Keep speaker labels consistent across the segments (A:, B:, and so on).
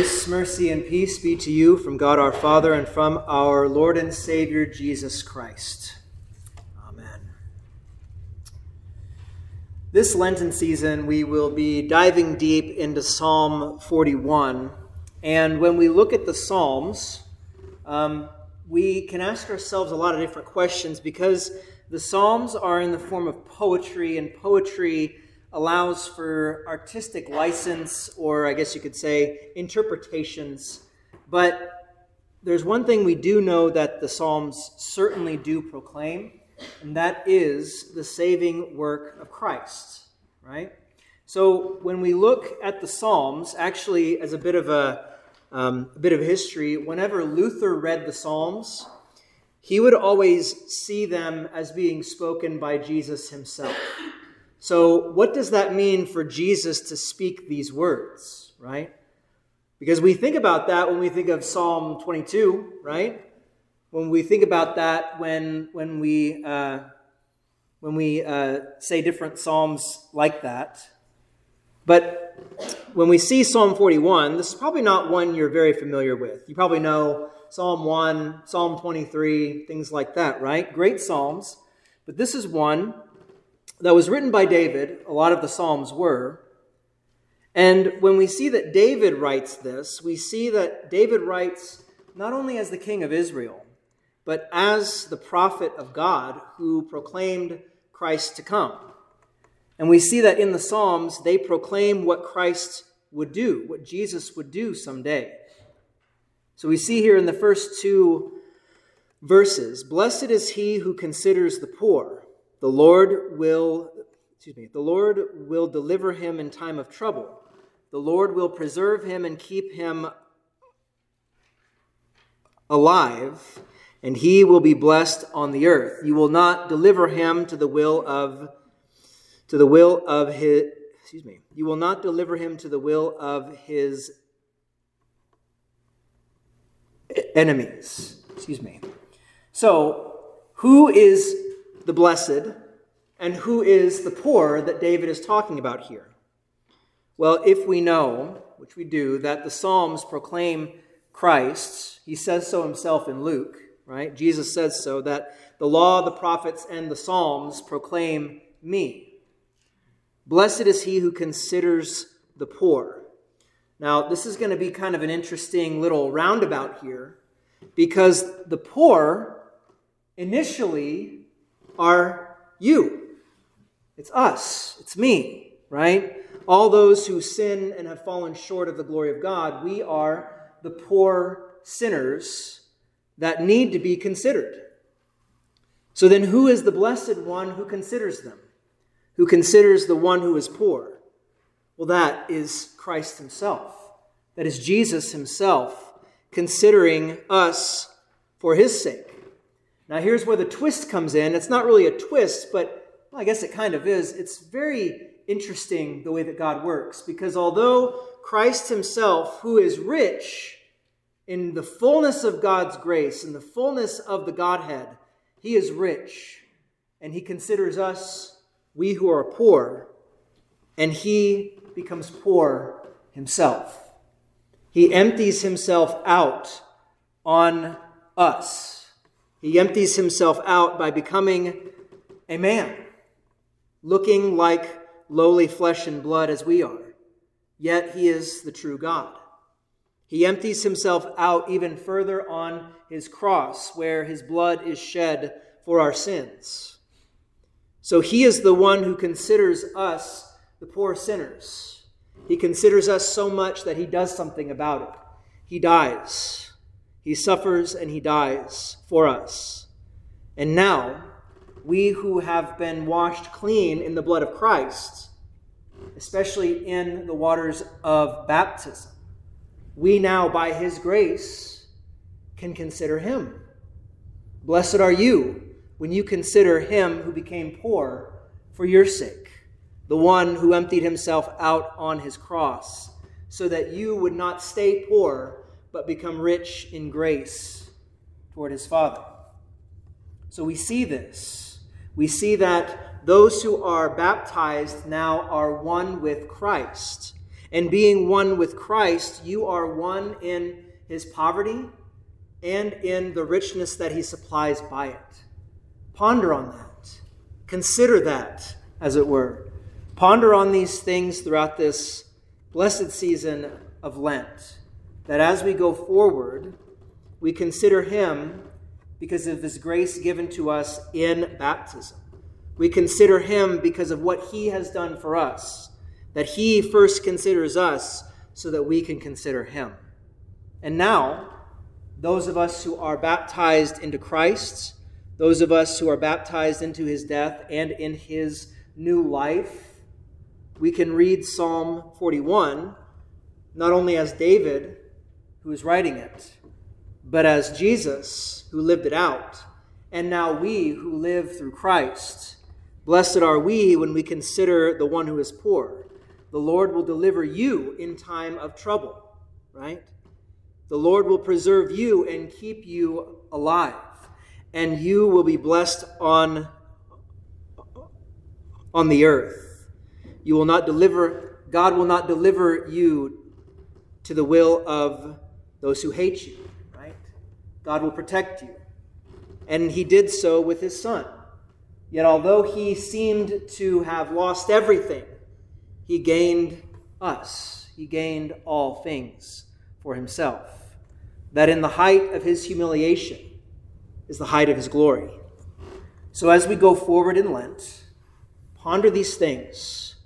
A: Grace, mercy, and peace be to you from God our Father and from our Lord and Savior Jesus Christ. Amen. This Lenten season, we will be diving deep into Psalm 41. And when we look at the Psalms, um, we can ask ourselves a lot of different questions because the Psalms are in the form of poetry, and poetry allows for artistic license, or I guess you could say interpretations. But there's one thing we do know that the Psalms certainly do proclaim, and that is the saving work of Christ, right? So when we look at the Psalms, actually, as a bit of a, um, a bit of history, whenever Luther read the Psalms, he would always see them as being spoken by Jesus himself. So, what does that mean for Jesus to speak these words, right? Because we think about that when we think of Psalm 22, right? When we think about that when, when we, uh, when we uh, say different psalms like that. But when we see Psalm 41, this is probably not one you're very familiar with. You probably know Psalm 1, Psalm 23, things like that, right? Great psalms. But this is one that was written by David, a lot of the Psalms were. And when we see that David writes this, we see that David writes not only as the king of Israel, but as the prophet of God who proclaimed Christ to come. And we see that in the Psalms, they proclaim what Christ would do, what Jesus would do someday. So we see here in the first two verses Blessed is he who considers the poor. The Lord will, excuse me, the Lord will deliver him in time of trouble. The Lord will preserve him and keep him alive, and he will be blessed on the earth. You will not deliver him to the will of to the will of his excuse me. You will not deliver him to the will of his enemies. Excuse me. So, who is the blessed and who is the poor that David is talking about here? Well, if we know, which we do, that the Psalms proclaim Christ, he says so himself in Luke, right? Jesus says so, that the law, the prophets, and the Psalms proclaim me. Blessed is he who considers the poor. Now, this is going to be kind of an interesting little roundabout here because the poor initially are you. It's us. It's me, right? All those who sin and have fallen short of the glory of God, we are the poor sinners that need to be considered. So then, who is the blessed one who considers them? Who considers the one who is poor? Well, that is Christ Himself. That is Jesus Himself considering us for His sake. Now, here's where the twist comes in. It's not really a twist, but well, I guess it kind of is. It's very interesting the way that God works because although Christ Himself, who is rich in the fullness of God's grace, in the fullness of the Godhead, He is rich and He considers us, we who are poor, and He becomes poor Himself. He empties Himself out on us he empties himself out by becoming a man, looking like lowly flesh and blood as we are. Yet he is the true God. He empties himself out even further on his cross, where his blood is shed for our sins. So he is the one who considers us the poor sinners. He considers us so much that he does something about it. He dies. He suffers and he dies for us. And now, we who have been washed clean in the blood of Christ, especially in the waters of baptism, we now, by his grace, can consider him. Blessed are you when you consider him who became poor for your sake, the one who emptied himself out on his cross, so that you would not stay poor but become rich in grace toward his Father. So we see this. We see that those who are baptized now are one with Christ. And being one with Christ, you are one in his poverty and in the richness that he supplies by it. Ponder on that. Consider that, as it were. Ponder on these things throughout this blessed season of Lent, that as we go forward, we consider him because of his grace given to us in baptism. We consider him because of what he has done for us, that he first considers us so that we can consider him. And now, those of us who are baptized into Christ, those of us who are baptized into his death and in his new life, we can read Psalm 41 not only as David, who is writing it, but as Jesus, who lived it out, and now we who live through Christ. Blessed are we when we consider the one who is poor. The Lord will deliver you in time of trouble, right? The Lord will preserve you and keep you alive, and you will be blessed on, on the earth. You will not deliver, God will not deliver you to the will of those who hate you, right? God will protect you. And he did so with his son. Yet, although he seemed to have lost everything, he gained us. He gained all things for himself that in the height of his humiliation is the height of his glory. So as we go forward in Lent, ponder these things.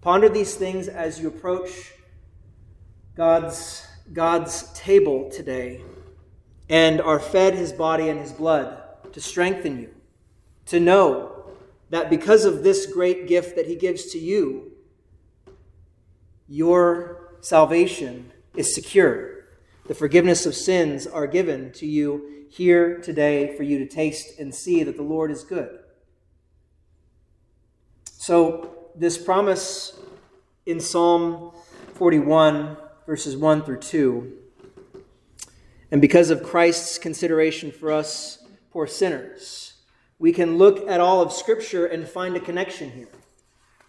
A: Ponder these things as you approach God's, God's table today and are fed his body and his blood to strengthen you, to know that because of this great gift that he gives to you, your salvation is secure the forgiveness of sins are given to you here today for you to taste and see that the Lord is good. So, this promise in Psalm 41, verses 1 through 2, and because of Christ's consideration for us poor sinners, we can look at all of Scripture and find a connection here.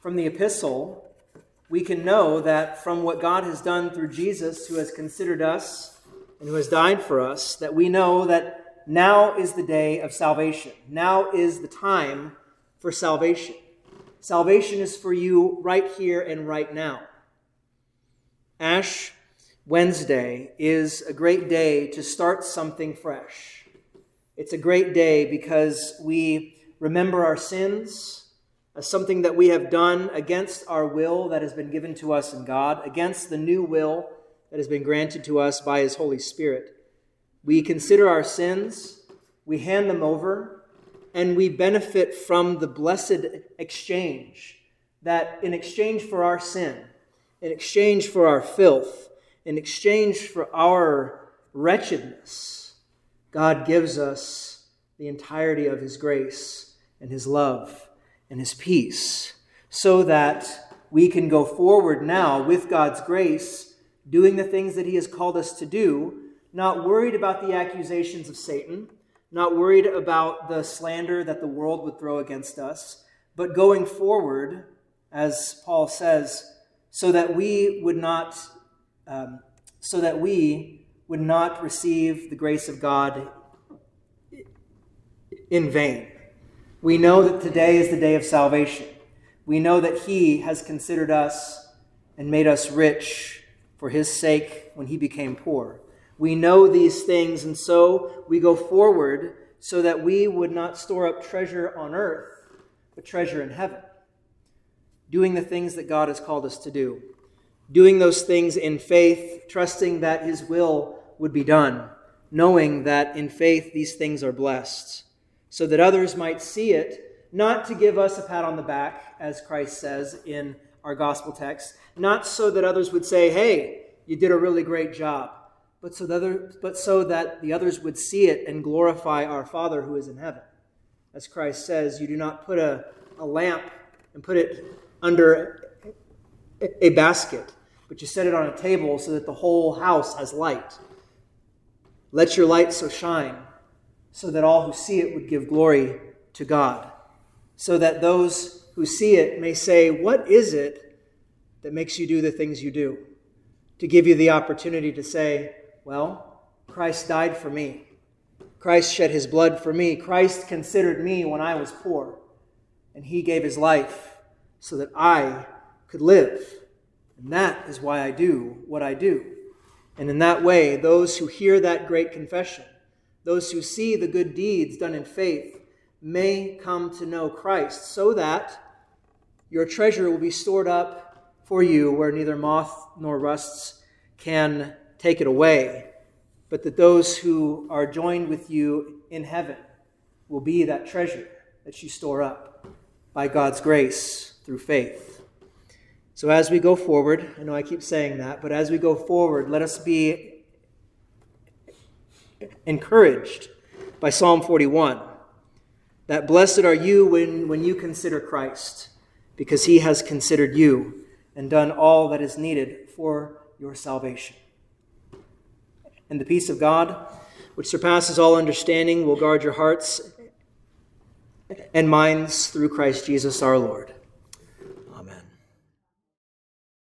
A: From the epistle, we can know that from what God has done through Jesus, who has considered us and who has died for us, that we know that now is the day of salvation. Now is the time for salvation. Salvation is for you right here and right now. Ash Wednesday is a great day to start something fresh. It's a great day because we remember our sins as something that we have done against our will that has been given to us in God, against the new will that has been granted to us by His Holy Spirit. We consider our sins, we hand them over, and we benefit from the blessed exchange that in exchange for our sin, in exchange for our filth, in exchange for our wretchedness, God gives us the entirety of His grace and His love and his peace, so that we can go forward now with God's grace, doing the things that he has called us to do, not worried about the accusations of Satan, not worried about the slander that the world would throw against us, but going forward, as Paul says, so that we would not, um, so that we would not receive the grace of God in vain. We know that today is the day of salvation. We know that He has considered us and made us rich for His sake when He became poor. We know these things, and so we go forward so that we would not store up treasure on earth, but treasure in heaven. Doing the things that God has called us to do. Doing those things in faith, trusting that His will would be done, knowing that in faith these things are blessed so that others might see it, not to give us a pat on the back, as Christ says in our gospel text, not so that others would say, hey, you did a really great job, but so, that other, but so that the others would see it and glorify our Father who is in heaven. As Christ says, you do not put a, a lamp and put it under a basket, but you set it on a table so that the whole house has light. Let your light so shine so that all who see it would give glory to God, so that those who see it may say, What is it that makes you do the things you do, to give you the opportunity to say, Well, Christ died for me. Christ shed his blood for me. Christ considered me when I was poor, and he gave his life so that I could live. And that is why I do what I do. And in that way, those who hear that great confession, those who see the good deeds done in faith, may come to know Christ, so that your treasure will be stored up for you where neither moth nor rusts can take it away, but that those who are joined with you in heaven will be that treasure that you store up by God's grace through faith. So as we go forward, I know I keep saying that, but as we go forward, let us be encouraged by Psalm 41 that blessed are you when, when you consider Christ, because he has considered you and done all that is needed for your salvation. And the peace of God, which surpasses all understanding, will guard your hearts and minds through Christ Jesus our Lord.